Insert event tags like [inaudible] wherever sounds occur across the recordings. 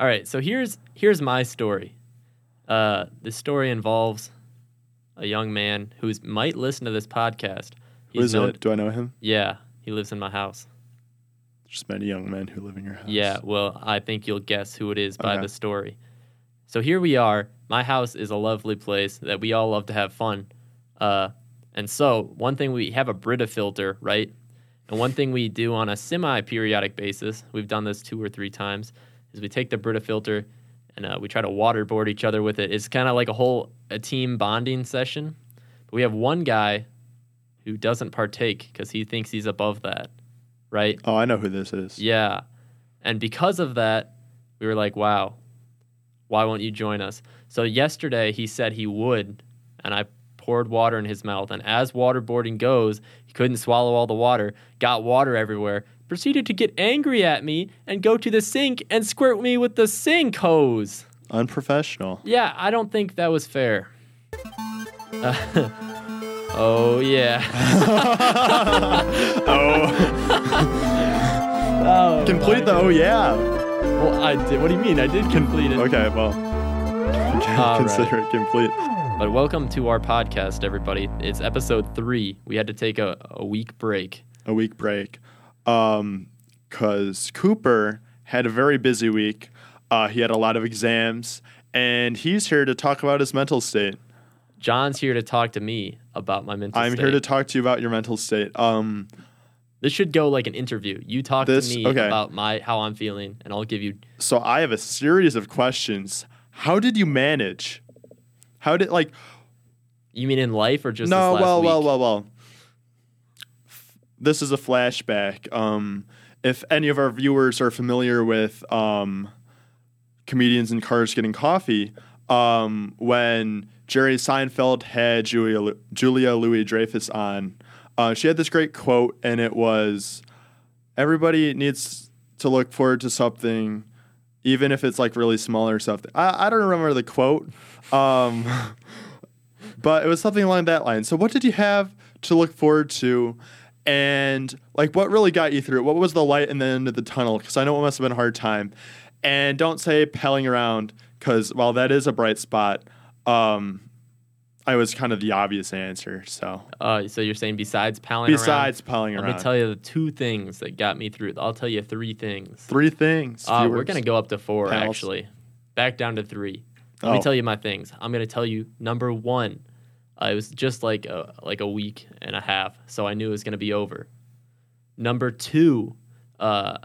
All right, so here's here's my story. Uh, this story involves a young man who might listen to this podcast. Who is known- it? Do I know him? Yeah, he lives in my house. Just many young men who live in your house. Yeah, well, I think you'll guess who it is by Okay. the story. So here we are. My house is a lovely place that we all love to have fun. Uh, and so, one thing we have a Brita filter, right? And one thing we do on a semi periodic basis, we've done this two or three times, is we take the Brita filter and uh, we try to waterboard each other with it. It's kind of like a whole a team bonding session. But we have one guy who doesn't partake because he thinks he's above that, right? Oh, I know who this is. Yeah. And because of that, we were like, wow, why won't you join us? So yesterday he said he would, and I poured water in his mouth. And as waterboarding goes, he couldn't swallow all the water, got water everywhere, proceeded to get angry at me and go to the sink and squirt me with the sink hose. Unprofessional. Yeah, I don't think that was fair. Uh, [laughs] oh, yeah. [laughs] Oh, [laughs] oh, complete the. Oh yeah. Well, I did. What do you mean? I did complete it. Okay, well, consider it complete. But welcome to our podcast, everybody. It's episode three. We had to take a, a week break. A week break, um, because Cooper had a very busy week. Uh, he had a lot of exams, and he's here to talk about his mental state. John's here to talk to me about my mental state. I'm state. here to talk to you about your mental state. Um, This should go like an interview. You talk This- to me okay. about my how I'm feeling, and I'll give you. so I have a series of questions. How did you manage? How did like You mean in life or just no? this last Well, week? well, well, well. This is a flashback. Um, if any of our viewers are familiar with um, comedians in cars getting coffee, um, when Jerry Seinfeld had Julia Julia Louis Dreyfus on, uh, she had this great quote, and it was, "Everybody needs to look forward to something." Even if it's like really small or something, I, I don't remember the quote, um, [laughs] but it was something along that line. So, what did you have to look forward to, and like what really got you through it? What was the light in the end of the tunnel? Because I know it must have been a hard time. And don't say palling around, because while that is a bright spot, um, I was kind of the obvious answer. So, Uh, so you're saying besides palling besides palling around, around, let me tell you the two things that got me through. I'll tell you three things. three things. Uh, we're gonna go up to four Pals. actually. Back down to three. Let Oh. me tell you my things. I'm gonna tell you number one. Uh, it was just like a, like a week and a half, so I knew it was gonna be over. Number two, uh,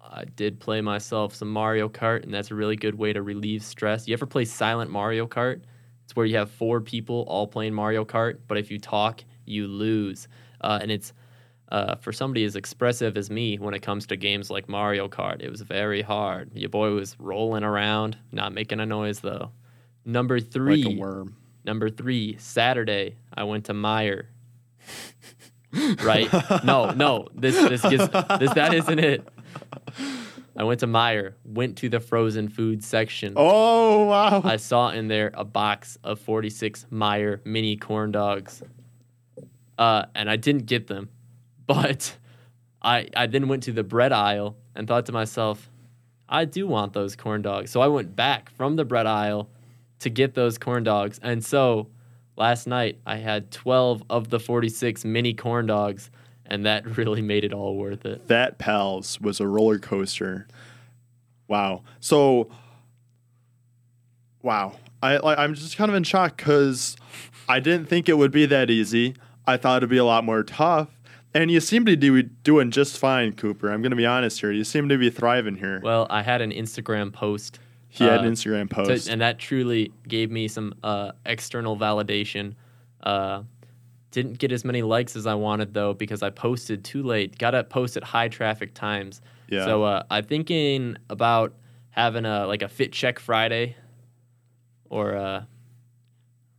I did play myself some Mario Kart, and that's a really good way to relieve stress. You ever play Silent Mario Kart? It's where you have four people all playing Mario Kart, but if you talk, you lose. Uh, and it's uh, for somebody as expressive as me when it comes to games like Mario Kart. It was very hard. Your boy was rolling around, not making a noise though. Number three, like a worm. Number three, Saturday, I went to Meijer. [laughs] right? No, no. This this gets this that isn't it. I went to Meijer, went to the frozen food section. Oh wow! I saw in there a box of 46 Meijer mini corn dogs. Uh, and I didn't get them. [laughs] But I I then went to the bread aisle and thought to myself, I do want those corn dogs. So I went back from the bread aisle to get those corn dogs. And so last night I had 12 of the 46 mini corn dogs and that [laughs] really made it all worth it. that pals was a roller coaster. Wow. So, wow. I like, I'm just kind of in shock because I didn't think it would be that easy. I thought it'd be a lot more tough. And you seem to be doing just fine, Cooper. I'm going to be honest here. You seem to be thriving here. Well, I had an Instagram post he had uh, an Instagram to- post. and that truly gave me some uh, external validation. Uh, didn't get as many likes as I wanted though because I posted too late. Got to post at high traffic times. Yeah. So uh, I'm thinking about having a like a fit check Friday, or uh,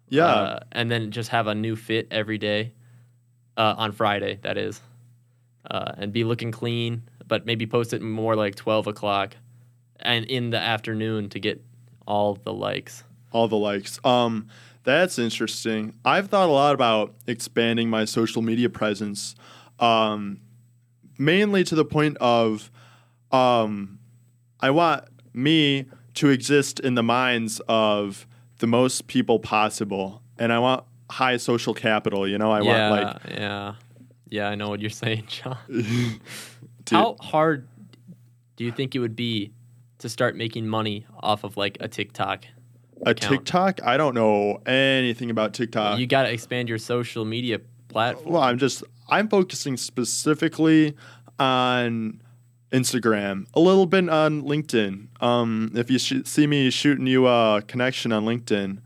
yeah. uh, and then just have a new fit every day uh, on Friday. That is, uh, and be looking clean, but maybe post it more like twelve o'clock, and in the afternoon to get all the likes. all the likes. Um, that's interesting. I've thought a lot about expanding my social media presence, um, mainly to the point of, um, I want me to exist in the minds of the most people possible, and I want high social capital. You know, I yeah, want like yeah, yeah. I know what you're saying, John. [laughs] How hard do you think it would be to start making money off of like a TikTok? a account. TikTok. I don't know anything about TikTok. you got to expand your social media platform. Well, I'm just I'm focusing specifically on Instagram, a little bit on LinkedIn. Um, if you sh- see me shooting you a connection on LinkedIn,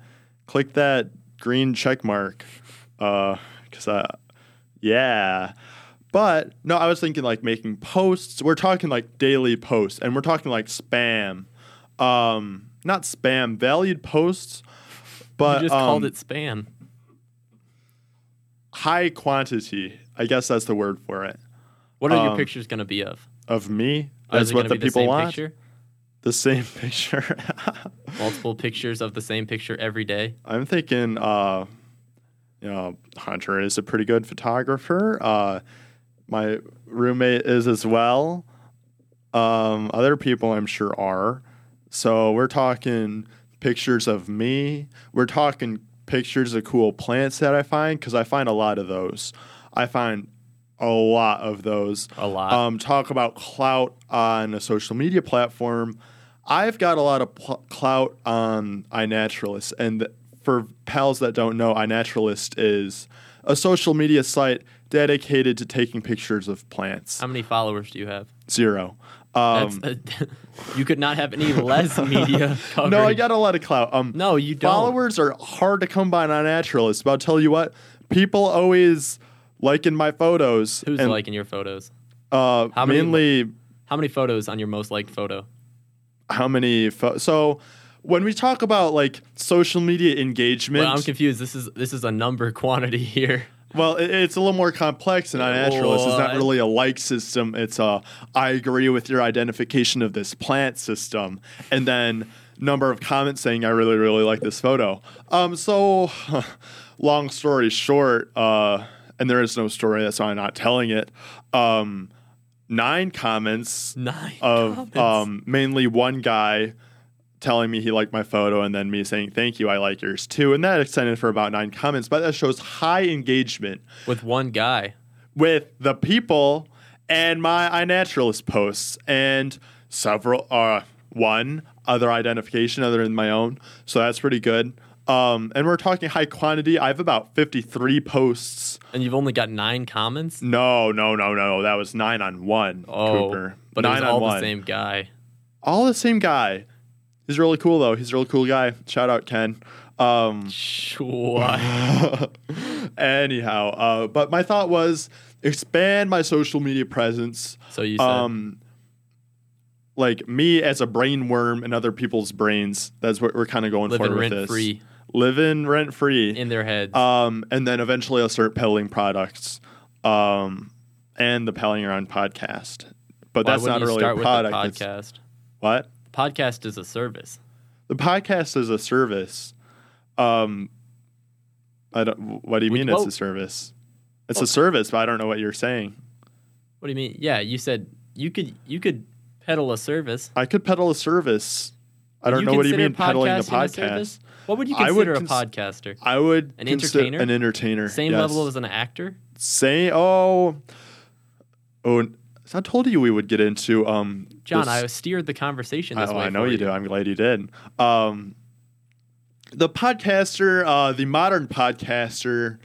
click that green check mark. Uh, cause I, yeah. But no, I was thinking like making posts. We're talking like daily posts, and we're talking like spam. Um, not spam, valued posts. But you just um, called it spam. high quantity. I guess that's the word for it. What are your um, pictures going to be of? Of me. Oh, That's is what the be people same want. Picture? The same [laughs] picture. Multiple pictures of the same picture every day. I'm thinking, uh, you know, Hunter is a pretty good photographer. Uh, my roommate is as well. Um, other people I'm sure are. So we're talking pictures of me. We're talking pictures of cool plants that I find because I find a lot of those. I find a lot of those. A lot. Um, talk about clout on a social media platform. I've got a lot of pl- clout on iNaturalist, and for pals that don't know, iNaturalist is a social media site dedicated to taking pictures of plants. How many followers do you have? Zero. Um, That's [laughs] you could not have any less [laughs] media coverage. no, I got a lot of clout. Um, No, you don't. followers are hard to come by on iNaturalist, but I'll tell you what, people always liking my photos. Who's and, liking your photos? Uh, How many- mainly How many photos on your most liked photo? how many pho- so when we talk about like social media engagement Well, I'm confused. This is this is a number quantity [laughs] here. Well it- it's a little more complex than iNaturalist. It's not really a like system. It's a I agree with your identification of this plant system, and then number of comments saying I really really like this photo. Um, so [laughs] long story short, uh, and there is no story. That's why I'm not telling it. Um, nine comments Nine of comments. um, mainly one guy telling me he liked my photo and then me saying thank you i like yours too and that extended for about nine comments but that shows high engagement with one guy. with the people and my iNaturalist posts and several uh one other identification other than my own so that's pretty good um and we're talking high quantity i have about 53 posts And you've only got nine comments? no no no no that was nine on one Oh, cooper but nine on all one the same guy. all the same guy. He's really cool though. He's a really cool guy. Shout out Ken. Um, Sure. [laughs] anyhow, uh, but my thought was expand my social media presence. So you said Um, like me as a brain worm in other people's brains. That's what we're kind of going living for with rent this. free Living rent free. in their heads. Um, and then eventually I'll start peddling products. Um, and the Palling Around podcast. But Why that's you really start a with product. the podcast? what? Podcast is a service. The podcast is a service. Um, I don't. What do you mean well- it's a service? It's well- a service, but I don't know what you're saying. What do you mean? Yeah, you said you could you could peddle a service. I could peddle a service. I don't you know what do you mean peddling the a podcast. What would you I would consider cons- a podcaster? I would An consider- entertainer? An entertainer. Same yes. level as an actor? Say oh oh. I told you we would get into um. John, this- I steered the conversation this way. I know for you do. I'm glad you did. Um, the podcaster, uh, the modern podcaster,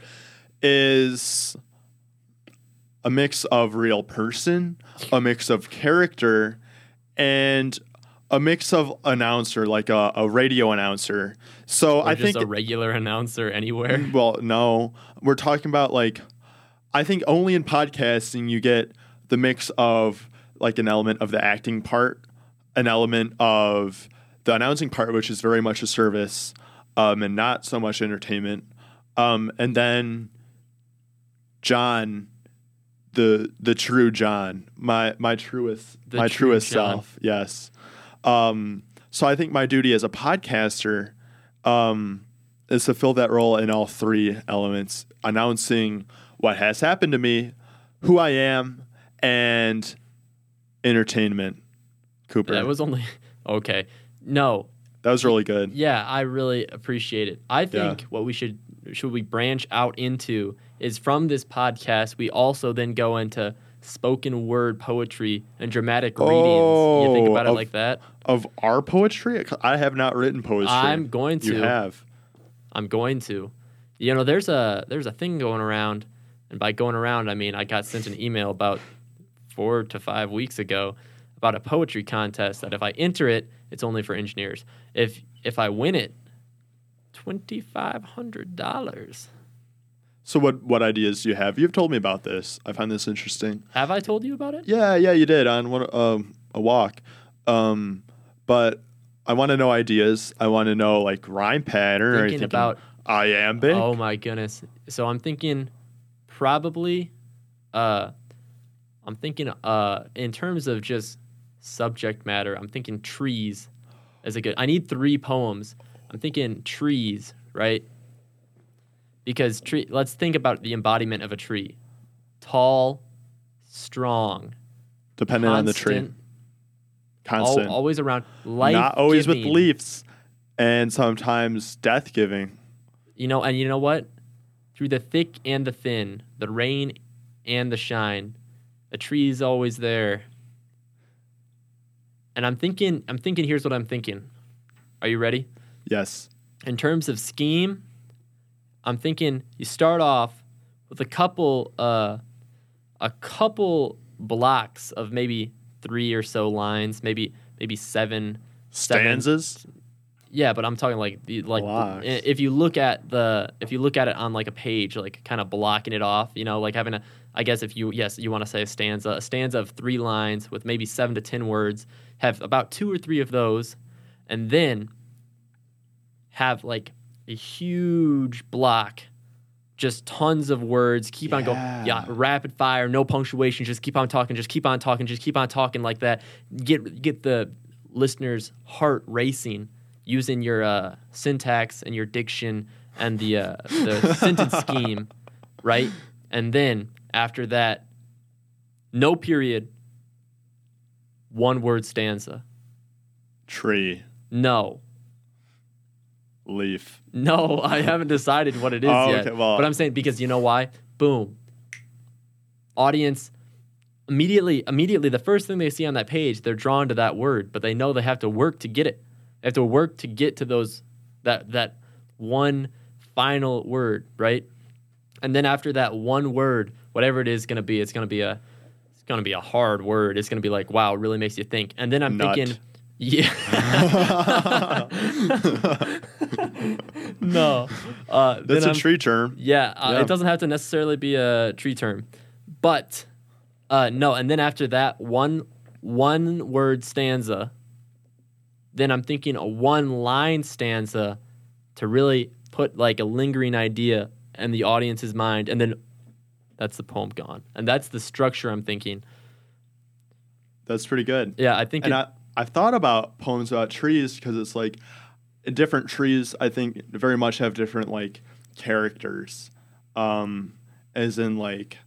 is a mix of real person, a mix of character, and a mix of announcer, like a, a radio announcer. So Or I think a regular announcer anywhere. well, no, we're talking about like, I think only in podcasting you get the mix of like an element of the acting part, an element of the announcing part, which is very much a service, um, and not so much entertainment, um, and then John, the the true John, my my truest The my true truest John. self, yes. Um, so I think my duty as a podcaster um, is to fill that role in all three elements announcing what has happened to me, who I am, and entertainment. Cooper. That was only [laughs] okay. No, That was really good. yeah, I really appreciate it. I think Yeah. what we should should we branch out into is from this podcast. We also then go into spoken word poetry and dramatic readings. You think Oh, about it like that? Of our poetry, I have not written poetry. I'm going to. You to. have. I'm going to. You know, there's a there's a thing going around, and by going around, I mean I got sent an email about four to five weeks ago about a poetry contest that if I enter it, it's only for engineers. If if I win it, twenty five hundred dollars. So what what ideas do you have? You've told me about this. I find this interesting. Have I told you about it? Yeah, yeah, you did on one um, a walk. Um, but I want to know ideas. I want to know like rhyme pattern. Thinking thinking about- iambic? Oh my goodness. So I'm thinking probably uh I'm thinking uh in terms of just subject matter, I'm thinking trees as a good I need three poems. I'm thinking trees, right? Because tree let's think about the embodiment of a tree. Tall, strong, Depending on the tree, constant, al- always around life. Not always with leaves, and sometimes death giving. You know, and you know what? Through the thick and the thin, the rain and the shine, a tree is always there. And I'm thinking, I'm thinking, here's what I'm thinking. Are you ready? Yes. In terms of scheme, I'm thinking you start off with a couple, uh, a couple blocks of maybe three or so lines, maybe maybe seven, seven, Stanzas. yeah, but I'm talking like the like Blocks. if you look at the if you look at it on like a page, like kind of blocking it off, you know, like having a I guess if you yes, you want to say a stanza, a stanza of 3 lines with maybe 7 to 10 words, have about 2 or 3 of those and then have like a huge block just tons of words, keep on going. Yeah. Yeah, rapid fire, no punctuation, just keep on talking, just keep on talking, just keep on talking like that. Get get the listener's heart racing using your uh, syntax and your diction and the uh, the sentence [laughs] scheme, right? And then after that, no period, one word stanza. Tree. No, Leaf. no, I [laughs] haven't decided what it is Oh, yet. okay, well- but I'm saying because you know why? Boom. Audience immediately immediately the first thing they see on that page, they're drawn to that word, but they know they have to work to get it. They have to work to get to those that that one final word, right? And then after that one word, whatever it is going to be, it's going to be a it's going to be a hard word. It's going to be like, wow, it really makes you think. And then I'm Nut. thinking, yeah. [laughs] no. Uh, That's a I'm- tree term. Yeah, uh, Yeah. it doesn't have to necessarily be a tree term, but uh, no. And then after that, one one word stanza. Then I'm thinking a one line stanza to really put like a lingering idea in the audience's mind, and then that's the poem gone. And that's the structure I'm thinking. That's pretty good. Yeah, I think. And it, I, I've thought about poems about trees because it's like different trees, I think, very much have different like characters. Um, as in like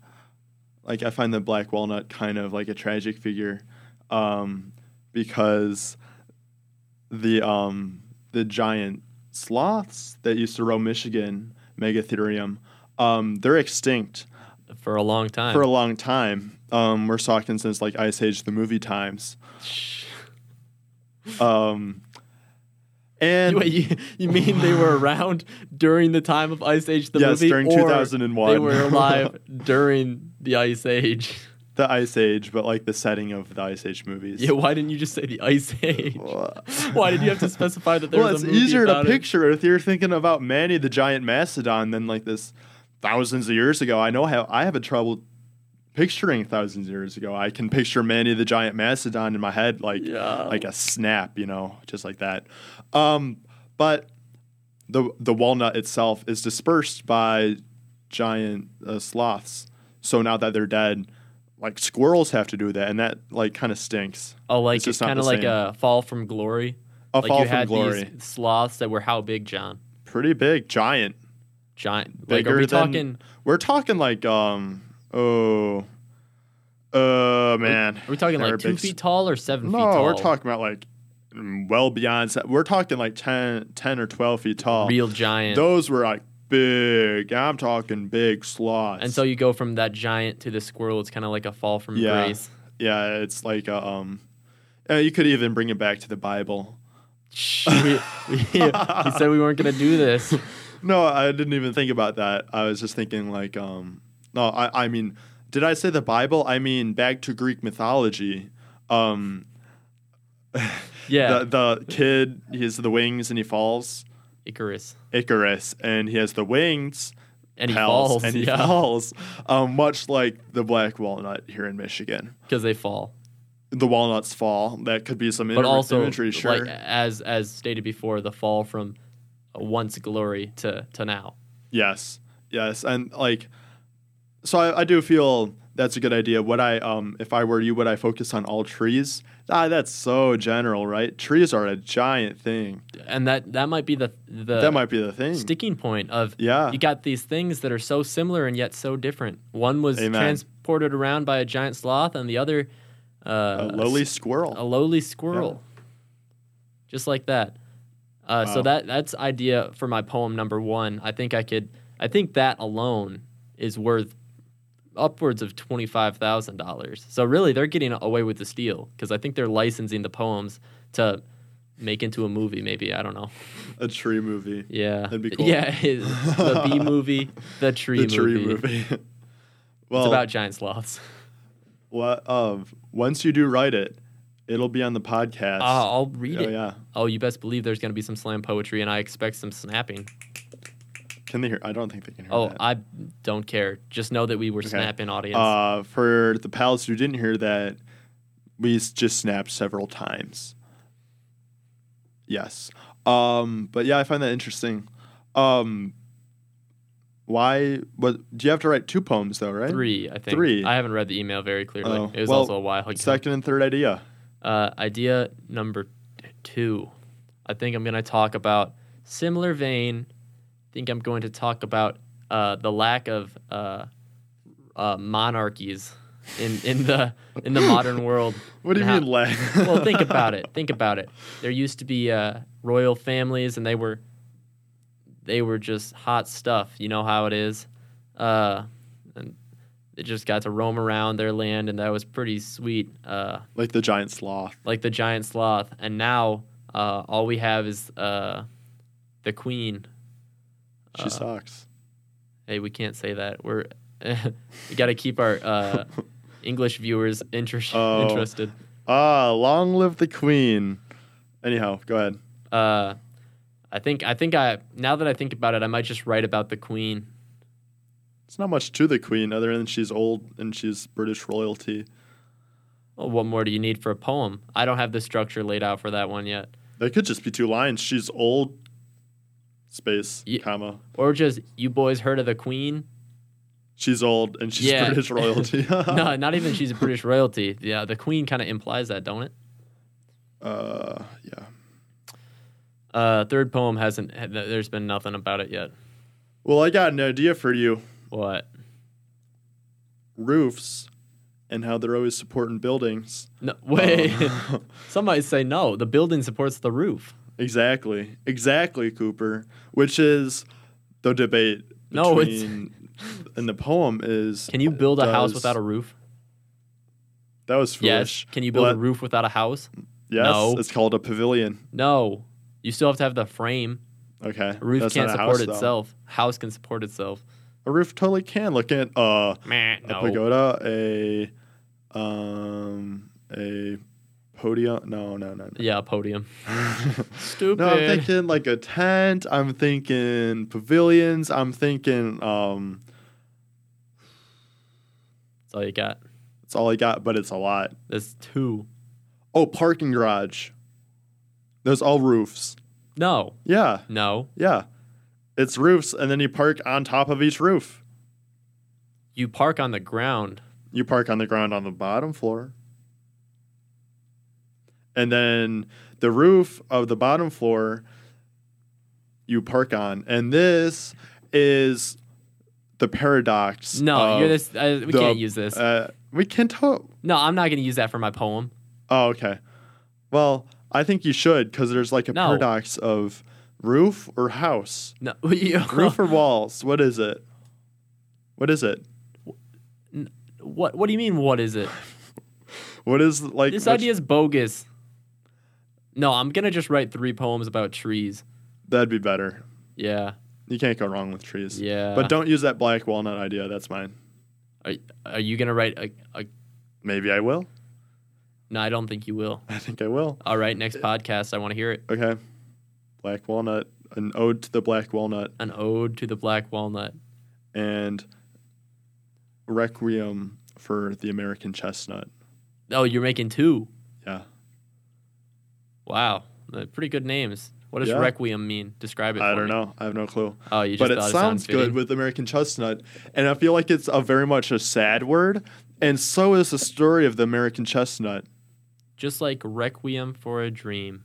like I find the black walnut kind of like a tragic figure. Um, because the um the giant sloths that used to roam Michigan, Megatherium, um, they're extinct for a long time. for a long time. Um, we're talking since like Ice Age, the movie times. [laughs] Um, and Wait, you, you mean they were around during the time of Ice Age, the Yes, movie? Yes, during 2001. They were alive [laughs] during the Ice Age. The Ice Age, but like the setting of the Ice Age movies. Yeah, why didn't you just say the Ice [laughs] Age? [laughs] Why did you have to specify that there well, was a movie Well, it's easier to it? picture if you're thinking about Manny the giant mastodon than like this thousands of years ago. I know how I have a trouble picturing thousands of years ago. I can picture Manny the giant mastodon in my head like Yeah. like a snap, you know, just like that. Um, but the the walnut itself is dispersed by giant uh, sloths. So now that they're dead, like squirrels have to do that, and that like kind of stinks. Oh, like It's kind of like same. a fall from glory. A like fall you from had glory, these sloths that were how big, John? pretty big, giant. Giant. Like, Bigger are we than- talking? We're talking like um oh uh man. Are we talking They're like two big feet tall or seven feet tall? No, we're talking about like well beyond. We're talking like 10, 10 or twelve feet tall. Real giant. Those were like big. I'm talking big sloths. and so you go from that giant to the squirrel. It's kind of like a fall from Yeah. grace. yeah, it's like a, um. uh, you could even bring it back to the Bible. Shh, we, we, we said we weren't gonna do this. [laughs] No, I didn't even think about that. I was just thinking like, um, no, I, I mean, did I say the Bible? I mean, back to Greek mythology. Um, [laughs] Yeah, the the kid, he has the wings and he falls. Icarus, Icarus, and he has the wings. and he pals, falls. and he yeah, falls. Um, much like the black walnut here in Michigan. because they fall. The walnuts fall. That could be some But imagery, also, imagery, sure. like as as stated before, the fall from once glory to to now. Yes, yes, and like, so I, I do feel that's a good idea. What I, um, if I were you, would I focus on all trees? Ah, that's so general, right? Trees are a giant thing. and that that might be the the that might be the thing. sticking point of Yeah. you got these things that are so similar and yet so different. One was Amen. transported around by a giant sloth, and the other uh, a lowly s- squirrel. a lowly squirrel, just like that. Uh, So that that's idea for my poem number one. I think I could. I think that alone is worth upwards of twenty five thousand dollars. So really, they're getting away with the steal because I think they're licensing the poems to make into a movie. Maybe I don't know. a tree movie. Yeah, That'd be cool. Yeah, the bee [laughs] movie, the tree the movie. tree movie. [laughs] It's well, about giant sloths. what of once you do write it, it'll be on the podcast. Uh, I'll read oh it. yeah. Oh, you best believe there's going to be some slam poetry, and I expect some snapping. Can they hear? I don't think they can hear. Oh, that. I don't care. Just know that we were Okay. snapping, audience. Uh, for the pals who didn't hear that, we just snapped several times. Yes. Um, but yeah, I find that interesting. Um, why? What? Do you have to write two poems though? Right. Three, I think. Three. I haven't read the email very clearly. Oh, it was well, also a while ago. Second and third idea. Uh, idea number two. I think I'm going to talk about similar vein. Think I'm going to talk about uh, the lack of uh, uh, monarchies in, in the in the modern [laughs] world. What do you how- mean, lack? [laughs] well, think about it. Think about it. There used to be uh, royal families, and they were they were just hot stuff. You know how it is, uh, and they just got to roam around their land, and that was pretty sweet. Uh, like the giant sloth. like the giant sloth, and now uh, all we have is uh, the queen. She Uh, sucks. Hey, we can't say that. We're [laughs] we got to keep our uh, [laughs] English viewers inter- Oh. interested. Ah, long live the queen. Anyhow, go ahead. Uh, I think I think I now that I think about it, I might just write about the queen. It's not much to the queen other than she's old and she's British royalty. Well, what more do you need for a poem? I don't have the structure laid out for that one yet. That could just be two lines. She's old, space, comma. Or just you boys heard of the queen? She's old and she's Yeah. British royalty. [laughs] no, [laughs] not even she's a British royalty. Yeah, the queen kind of implies that, don't it? Uh, yeah. Uh, third poem hasn't. There's been nothing about it yet. Well, I got an idea for you. What? Roofs and how they're always supporting buildings. No, [laughs] wait. Uh, Some might say no. The building supports the roof. Exactly. Exactly, Cooper. Which is the debate No, it's- between in the poem is Can you build a house without a roof? That was foolish. Yes. Can you build Well, a roof without a house? Yes, No. it's called a pavilion. No. You still have to have the frame. Okay. A roof That's can't support house, though. itself. House can support itself. A roof totally can. Look at uh Meh, a no. pagoda, a um a podium. No, no, no, no. Yeah, podium. Stupid. [laughs] No, I'm thinking like a tent. I'm thinking pavilions. I'm thinking um That's all you got. that's all I got, but it's a lot. There's two. Oh, parking garage. Those all roofs. No. Yeah, No. yeah. It's roofs, and then you park on top of each roof. You park on the ground. You park on the ground on the bottom floor. And then the roof of the bottom floor you park on. And this is the paradox. No, you're this. Uh, we the- can't use this. Uh, we can't talk. no, I'm not going to use that for my poem. Oh, okay. Well, I think you should because there's like a No. paradox of roof or house, No, [laughs] roof or walls. What is it? What is it? what? What do you mean? What is it? [laughs] What is like This which- idea is bogus. No, I'm gonna just write three poems about trees. That'd be better. Yeah, You can't go wrong with trees. yeah. But don't use that black walnut idea. That's mine. Are, are you gonna write a, a? Maybe I will. No, I don't think you will. I think I will. All right, next podcast. I want to hear it. Okay. Black walnut, an ode to the black walnut, An ode to the black walnut. and requiem for the American chestnut. Oh, you're making two. Yeah. Wow, pretty good names. What does Yeah. requiem mean? Describe it. I don't me. know. I have no clue. Oh, you just but it sounds sounded good with American chestnut, and I feel like it's a very much a sad word, and so is the story of the American chestnut. just like requiem for a dream.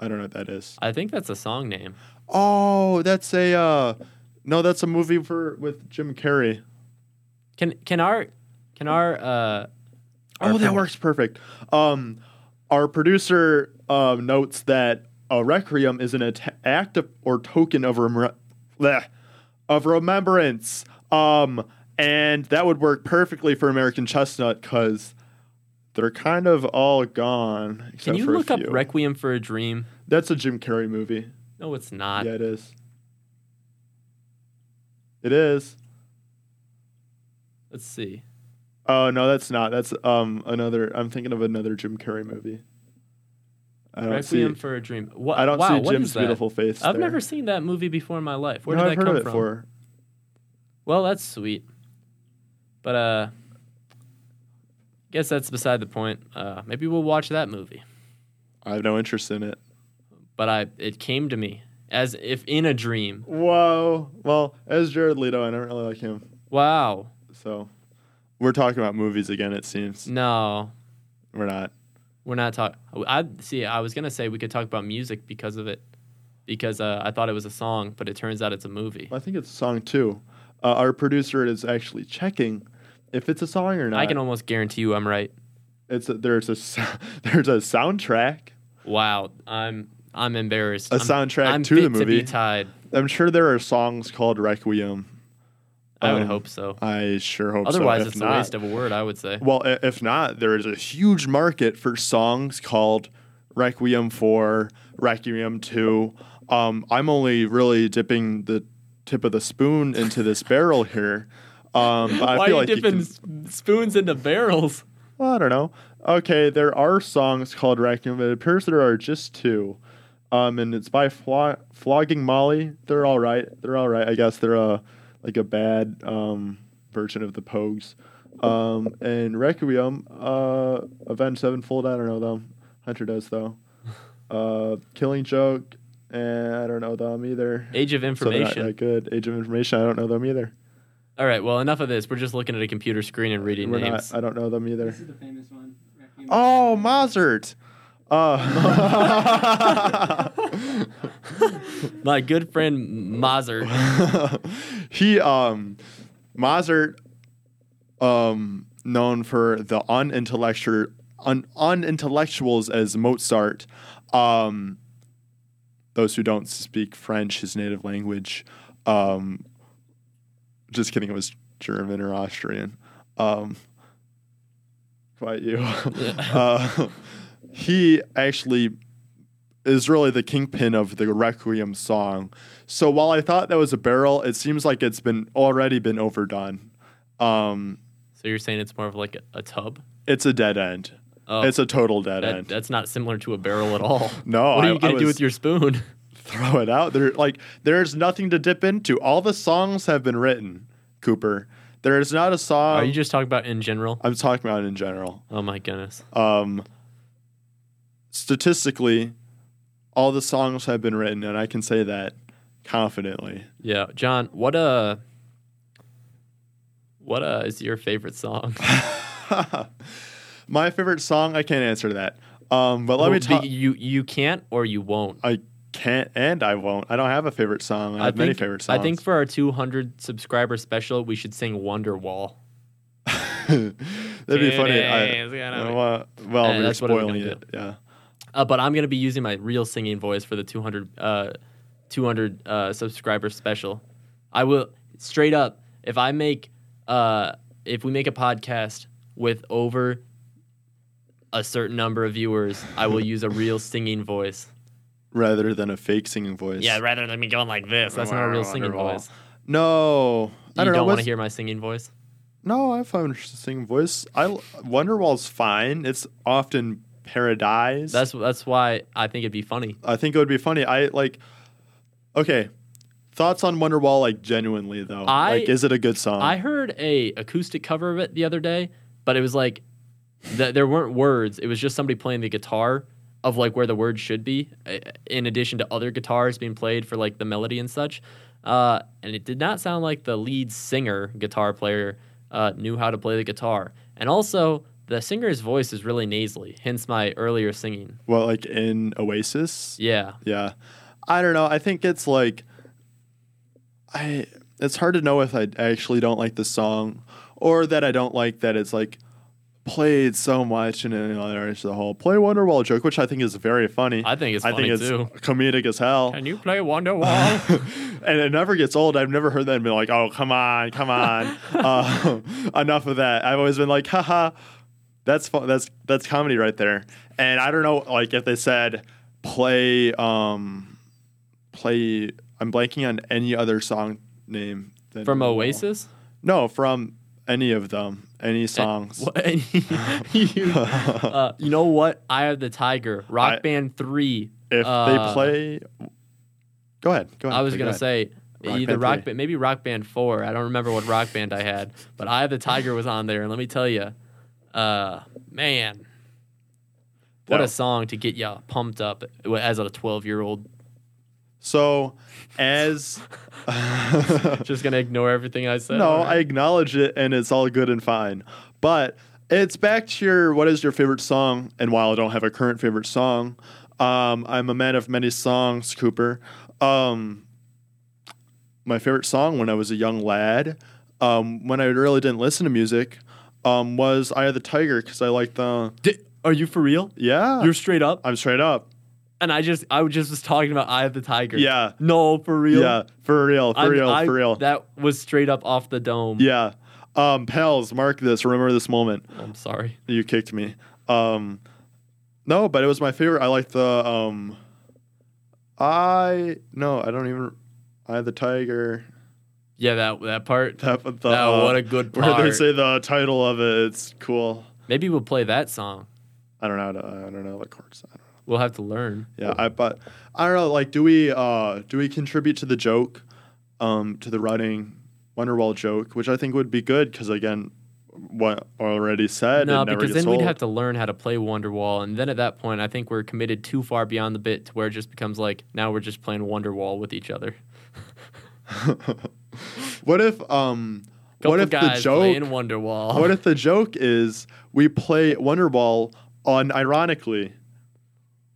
I don't know what that is. I think that's a song name. Oh, that's a uh, no, that's a movie for with Jim Carrey. Can can our can our uh Oh, our that pro- works perfect. Um, our producer uh, notes that a requiem is an at- act of, or token of rem- bleh, of remembrance. Um, and that would work perfectly for American Chestnut because they're kind of all gone. Can you look up. Requiem for a Dream? That's a Jim Carrey movie. No, it's not. yeah, it is. It is. Let's see. Oh no, that's not. That's um another. I'm thinking of another Jim Carrey movie. I don't Requiem see. for a Dream. What? I don't wow, see Jim's beautiful face. I've there. never seen that movie before in my life. Where no, did I've that heard come of it from? for. Well, that's sweet. But uh guess that's beside the point. Uh maybe we'll watch that movie. I have no interest in it. But I it came to me as if in a dream. Whoa. Well, as Jared Leto, I don't really like him. Wow. So we're talking about movies again. It seems No. we're not. We're not talking. I see. I was gonna say we could talk about music because of it, because uh, I thought it was a song, but it turns out it's a movie. I think it's a song too. Uh, our producer is actually checking if it's a song or not. I can almost guarantee you I'm right. It's a, there's a sou- [laughs] there's a soundtrack. Wow, I'm I'm embarrassed. A I'm, soundtrack I'm to the fit To movie. be tied. I'm sure there are songs called Requiem. I would Um, hope so. I sure hope Otherwise, so. It's not, a waste of a word. I would say. Well, if not, there is a huge market for songs called Requiem for, Requiem 2. Um, I'm only really dipping the tip of the spoon into this barrel here. Um, Why feel are like you you dipping can, spoons into barrels? well, I don't know. Okay, there are songs called Requiem, but it appears there are just two. Um, and it's by Flo- Flogging Molly. They're all right. They're all right. I guess they're a like a bad um, version of the Pogues. Um, and Requiem, uh, Avenged Sevenfold. I don't know them. Hunter does though. [laughs] Uh, Killing Joke, and I don't know them either. Age of Information. So not information. that good. Age of Information. I don't know them either. All right. Well, enough of this. We're just looking at a computer screen and reading We're names. not. I don't know them either. This is the famous one. Requiem. Oh, Mozart. Uh, [laughs] My good friend Mozart. [laughs] he um Mozart um known for the unintellectual un, unintellectuals as Mozart um those who don't speak French his native language um just kidding it was German or Austrian um quite you. [laughs] Uh, he actually is really the kingpin of the Requiem song. So while I thought that was a barrel, it seems like it's been already been overdone. Um, So you're saying it's more of like a, a tub? it's a dead end. Oh, It's a total dead that, end. that's not similar to a barrel at all. [laughs] No, What are I- you gonna I do with your spoon? [laughs] Throw it out there. Like there's nothing to dip into. All the songs have been written. Cooper. There is not a song. Are you just talking about in general? I'm talking about in general. Oh my goodness. Um, statistically, all the songs have been written, and I can say that confidently. Yeah, John. What uh, what uh is your favorite song? [laughs] My favorite song, I can't answer that. Um, but let me Well, talk. You you can't or you won't. I can't and I won't. I don't have a favorite song. I have many think, favorite songs. I think for our 200 subscriber special, we should sing Wonderwall. [laughs] that'd be funny. I, I well, Eh, we're that's what we're spoiling it. Yeah. Uh, but I'm gonna be using my real singing voice for the 200 uh, 200 uh, subscriber special. I will straight up if I make uh, if we make a podcast with over a certain number of viewers, I will use a real [laughs] singing voice. rather than a fake singing voice. Yeah, rather than me going like this. That's not a real singing Wonderwall. voice. No, I You don't don't, want to hear my singing voice? No, I find a singing voice. I Wonderwall's fine. It's often paradise. That's that's why I think it'd be funny. I think it would be funny. I like. Okay, thoughts on Wonderwall? Like genuinely though, I- like is it a good song? I heard a acoustic cover of it the other day, but it was like th- there weren't words. It was just somebody playing the guitar of like where the words should be, in addition to other guitars being played for like the melody and such. Uh, and it did not sound like the lead singer guitar player uh, knew how to play the guitar. And also, the singer's voice is really nasally, hence my earlier singing. well, like in Oasis. Yeah. Yeah, I don't know. I think it's like, I. It's hard to know if I actually don't like the song, or that I don't like that it's like played so much and you know, there's the whole play Wonderwall joke, which I think is very funny. I think it's I funny think it's too. comedic as hell. Can you play Wonderwall? [laughs] and it never gets old. I've never heard that and been like, oh, come on, come on. uh, [laughs] enough of that. I've always been like, haha, that's fun. That's that's comedy right there. And I don't know, like if they said play, um, play. I'm blanking on any other song name than From Wonderwall. Oasis? No, from any of them, any songs. What- [laughs] you, [laughs] uh, you know what? I have the Tiger. Rock I- Band 3. if uh, they play, go ahead. Go ahead. I was going to ahead. say Rock either Band Rock Band, maybe Rock Band 4. I don't remember what rock band I had, but I have the Tiger was on there. And let me tell you, uh, man, what a song to get y'all pumped up as a 12 year old. So, as [laughs] Just to ignore everything I said. No, All I acknowledge it and it's all good and fine. But it's back to your what is your favorite song? And while I don't have a current favorite song, um, I'm a man of many songs, Cooper. Um, my favorite song when I was a young lad, um, when I really didn't listen to music, um, was "Eye of the Tiger" because I like the Di- Are you for real? yeah. You're straight up? I'm straight up. And I just, I just was talking about Eye of the Tiger. Yeah. No, for real? Yeah, for real, for I'm- real, I- for real. That was straight up off the dome. yeah. Um, pals, mark this. Remember this moment. I'm sorry. You kicked me. Um, no, but it was my favorite. I like the um, I no, I don't even. I the tiger. Yeah, that that part. [laughs] That, the, Oh, uh, what a good part. Where they say the title of it. It's cool. Maybe we'll play that song. I don't know. I don't know the chords. I don't know. We'll have to learn. Yeah, I but I don't know. Like, do we uh do we contribute to the joke, um, to the running Wonderwall joke, which I think would be good because again, what already said. no, never because then we'd have to learn how to play Wonderwall, and then at that point, I think we're committed too far beyond the bit to where it just becomes like now we're just playing Wonderwall with each other. [laughs] what if um, what if the joke Wonderwall? what if the joke is we play Wonderwall unironically?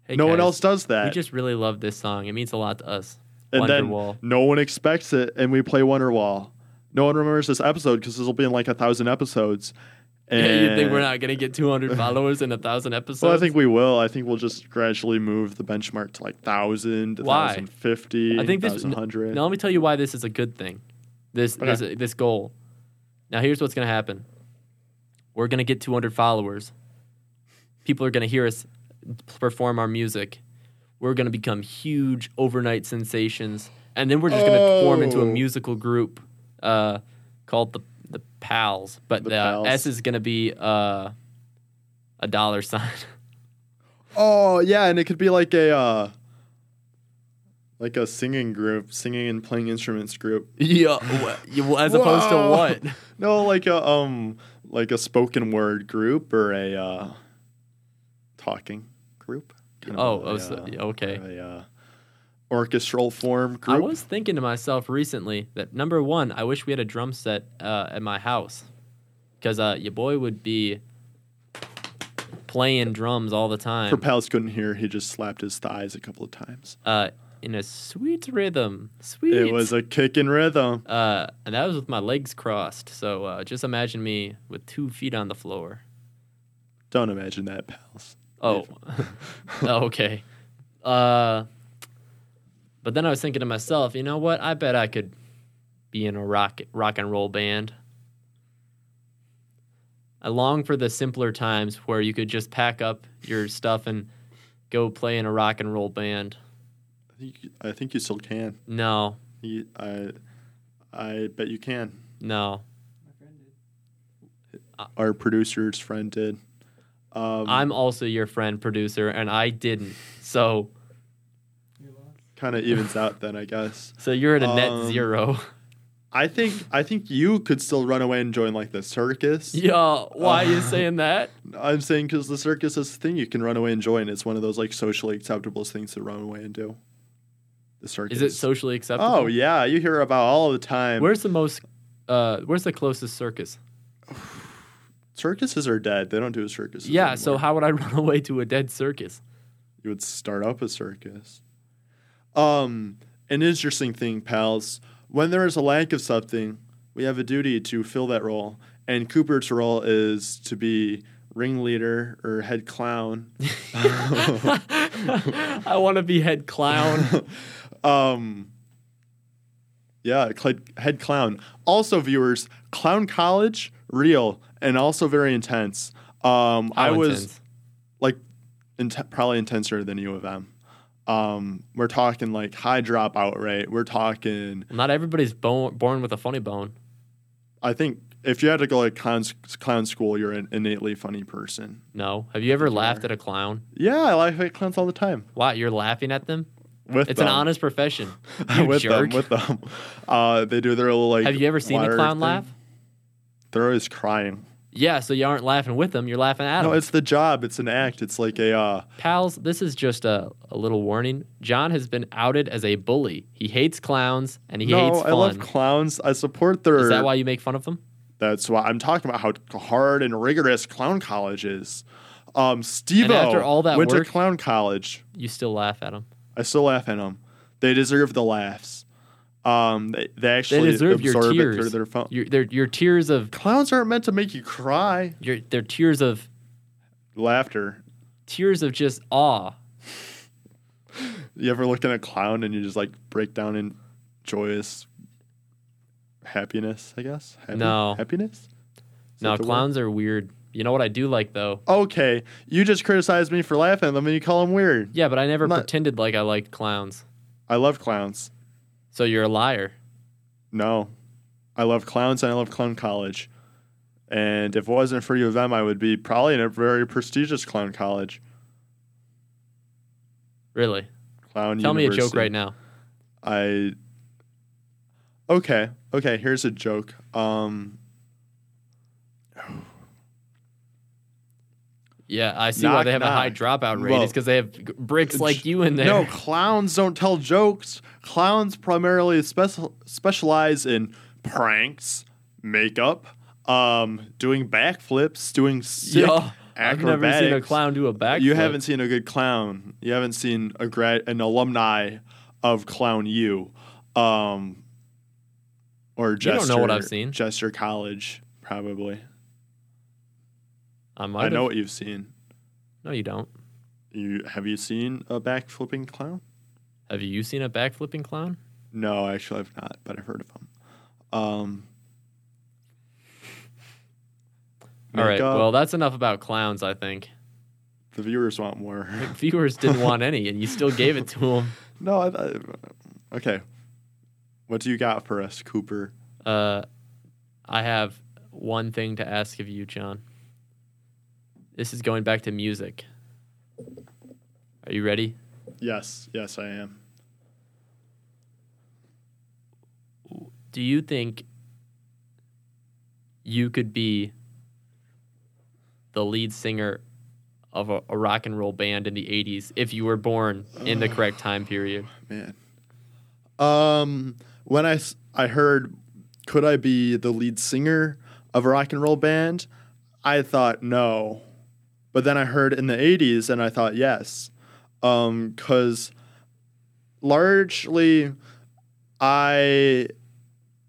Hey, no one else does that. We just really love this song. It means a lot to us. and Wonderwall. then no one expects it, and we play Wonderwall. No one remembers this episode because this will be in like a thousand episodes. Yeah, you think we're not gonna get 200 [laughs] followers in a thousand episodes? Well, I think we will. I think we'll just gradually move the benchmark to like thousand, thousand fifty, I think this. hundred. Now let me tell you why this is a good thing. This Okay. this this goal. Now here's what's gonna happen. We're gonna get 200 followers. People are gonna hear us perform our music. We're gonna become huge overnight sensations, and then we're just gonna form into a Oh. musical group uh, called the Pals. But The the, Pals. S is gonna be uh, a dollar sign. [laughs] Oh yeah, and it could be like a uh, like a singing group, singing and playing instruments group. [laughs] yeah, you- as opposed to what? [laughs] No, like a um, like a spoken word group or a uh, talking group. Kind of Oh, a, oh, so- okay. a, uh, orchestral form group. I was thinking to myself recently that number one, I wish we had a drum set uh, at my house because uh, your boy would be playing drums all the time. Pals couldn't hear, he just slapped his thighs a couple of times. uh, in a sweet rhythm. Sweet. It was a kicking rhythm. uh, and that was with my legs crossed. So uh, just imagine me with two feet on the floor. Don't imagine that, pals. Oh, [laughs] oh okay. Uh, but then I was thinking to myself, you know what? I bet I could be in a rock rock and roll band. I long for the simpler times where you could just pack up your stuff and go play in a rock and roll band. I think I think you still can. No, You, I I bet you can. no. My friend did. Our producer's friend did. Um, I'm also your friend producer, and I didn't. So, kind of evens out then, I guess. [laughs] so you're at a net Um, zero. I think I think you could still run away and join like the circus. [laughs] Yeah, why are you Uh, saying that? [laughs] I'm saying because the circus is the thing you can run away and join. It's one of those like socially acceptable things to run away and do. The circus. Is it socially acceptable? Oh yeah, you hear about all the time. Where's the most? Uh, where's the closest circus? [sighs] circuses are dead. They don't do circuses. Yeah, so how would I run away to a dead circus? you would start up a circus. Um, an interesting thing, pals. When there is a lack of something, we have a duty to fill that role, and Cooper's role is to be ringleader or head clown. [laughs] I want to be head clown. [laughs] um, yeah, head clown. Also, viewers, Clown College, real and also very intense. Um, I was intense? like int- probably intenser than U of M. Um, we're talking like high dropout rate. We're talking. Well, not everybody's bo- born with a funny bone. I think if you had to go like clown clown school, you're an innately funny person. No. Have you ever laughed at a clown? Yeah, I laugh at clowns all the time. Why? You're laughing at them? With It's them. an honest profession. [laughs] You with jerk. them, with them. Uh, they do their little like. Have you ever seen a clown thing. laugh? They're always crying. Yeah, so you aren't laughing with them. You're laughing at them. No, it's the job. It's an act. It's like a. Uh, Pals, this is just a, a little warning. John has been outed as a bully. He hates clowns and he no, hates I love clowns. I support their. is that why you make fun of them? That's why I'm talking about how hard and rigorous clown college is. Um, Steve after all that went work- to clown college. You still laugh at them. I still laugh at them. They deserve the laughs. Um, they, they actually They deserve your absorb it tears. through their phone. Your, they're, your tears of Clowns aren't meant to make you cry. your, they're tears of Laughter. tears of just awe. You ever looked at a clown and you just like break down in joyous happiness? I guess. Happy- No. Happiness. Is No, that the word? clowns are weird. You know what I do like though? Okay, you just criticized me for laughing at them and you call them weird. Yeah, but I never I'm not- pretended like I liked clowns. I love clowns. So you're a liar. No, I love clowns and I love clown college. And if it wasn't for U of M, I would be probably in a very prestigious clown college. Really? Clown. Tell me a joke right now. I. Okay, okay. Here's a joke. Um, Yeah, I see why they have a high dropout rate. Well, it's because they have bricks like you in there. no, clowns don't tell jokes. Clowns primarily special specialize in pranks, makeup, um, doing backflips, doing sick Yo, I've never seen a clown do a backflip. You haven't seen a good clown. You haven't seen a grad, an alumni of Clown U, um, or don't know what I've seen. Jester College, probably. I might I know what you've seen. No, you don't. You have you seen a backflipping clown? Have you seen a backflipping clown? No, actually, I've not, but I've heard of them. Um, [laughs] All right. makeup, Well, that's enough about clowns. I think the viewers want more. [laughs] viewers didn't [laughs] want any, and you still gave it to them. no, I, I, okay. What do you got for us, Cooper? Uh, I have one thing to ask of you, John. This is going back to music. Are you ready? Yes, yes, I am. Do you think you could be the lead singer of a, a rock and roll band in the 80s if you were born in the correct [sighs] time period? man. Um, when I heard, could I be the lead singer of a rock and roll band? I thought no, but then I heard in the '80s, and I thought yes, um, because largely, I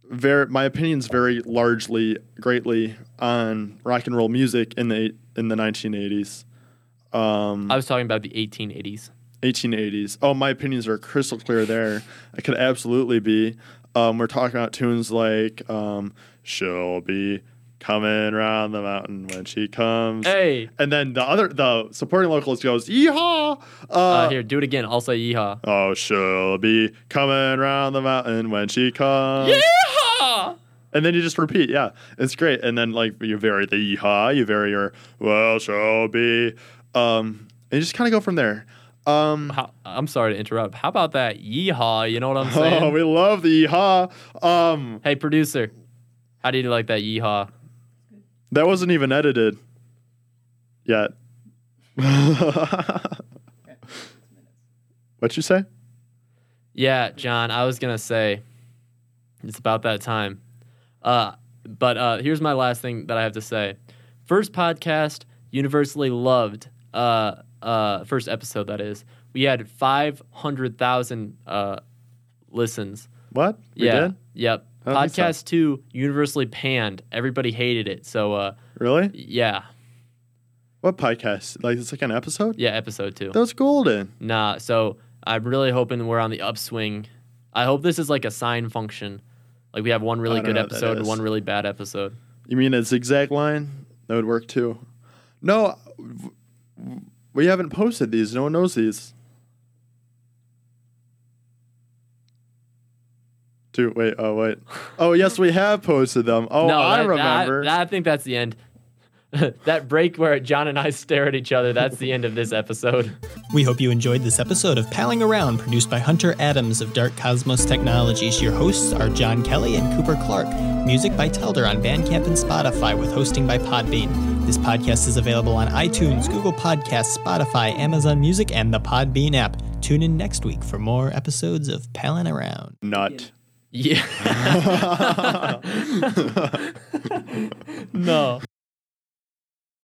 very my opinions vary largely greatly on rock and roll music in the in the 1980s. Um, I was talking about the 1880s. 1880s. Oh, my opinions are crystal clear there. I could absolutely be. Um, we're talking about tunes like um, "She'll be coming round the mountain when she comes," Hey, and then the other the supporting vocalist goes "Yeehaw!" Uh, uh, here, do it again. I'll say yeehaw. Oh, she'll be coming round the mountain when she comes. Yeehaw! And then you just repeat, yeah, it's great. And then like you vary the yeehaw, you vary your well, she'll be, um, and you just kind of go from there. Um, How, I'm sorry to interrupt. How about that yeehaw? You know what I'm [laughs] saying? oh, we love the yeehaw. Um, hey, producer, how do you like that yeehaw? That wasn't even edited yet. [laughs] What'd you say? Yeah, John, I was gonna say it's about that time. Uh, but uh, here's my last thing that I have to say. First podcast, universally loved. Uh, uh, first episode that is. We had five hundred thousand uh listens. What? We yeah. did? Yep. That's Podcast two, universally panned. Everybody hated it. So uh, Really? yeah, What podcast? Like it's like an episode? yeah, episode two. That was golden. Nah, so I'm really hoping we're on the upswing. I hope this is like a sine function. Like we have one really good know what that episode and one really bad episode. You mean a zigzag line? That would work too. No, we haven't posted these. No one knows these. Two. Wait. Uh, oh wait. Oh yes, we have posted them. Oh, no, I that- remember. that- I think that's the end. [laughs] that break where John and I stare at each other, that's the end of this episode. We hope you enjoyed this episode of Palling Around, produced by Hunter Adams of Dark Cosmos Technologies. Your hosts are John Kelly and Cooper Clark. Music by Telder on Bandcamp and Spotify, with hosting by Podbean. This podcast is available on iTunes, Google Podcasts, Spotify, Amazon Music, and the Podbean app. Tune in next week for more episodes of Palling Around. Nut. Yeah. [laughs] [laughs] no.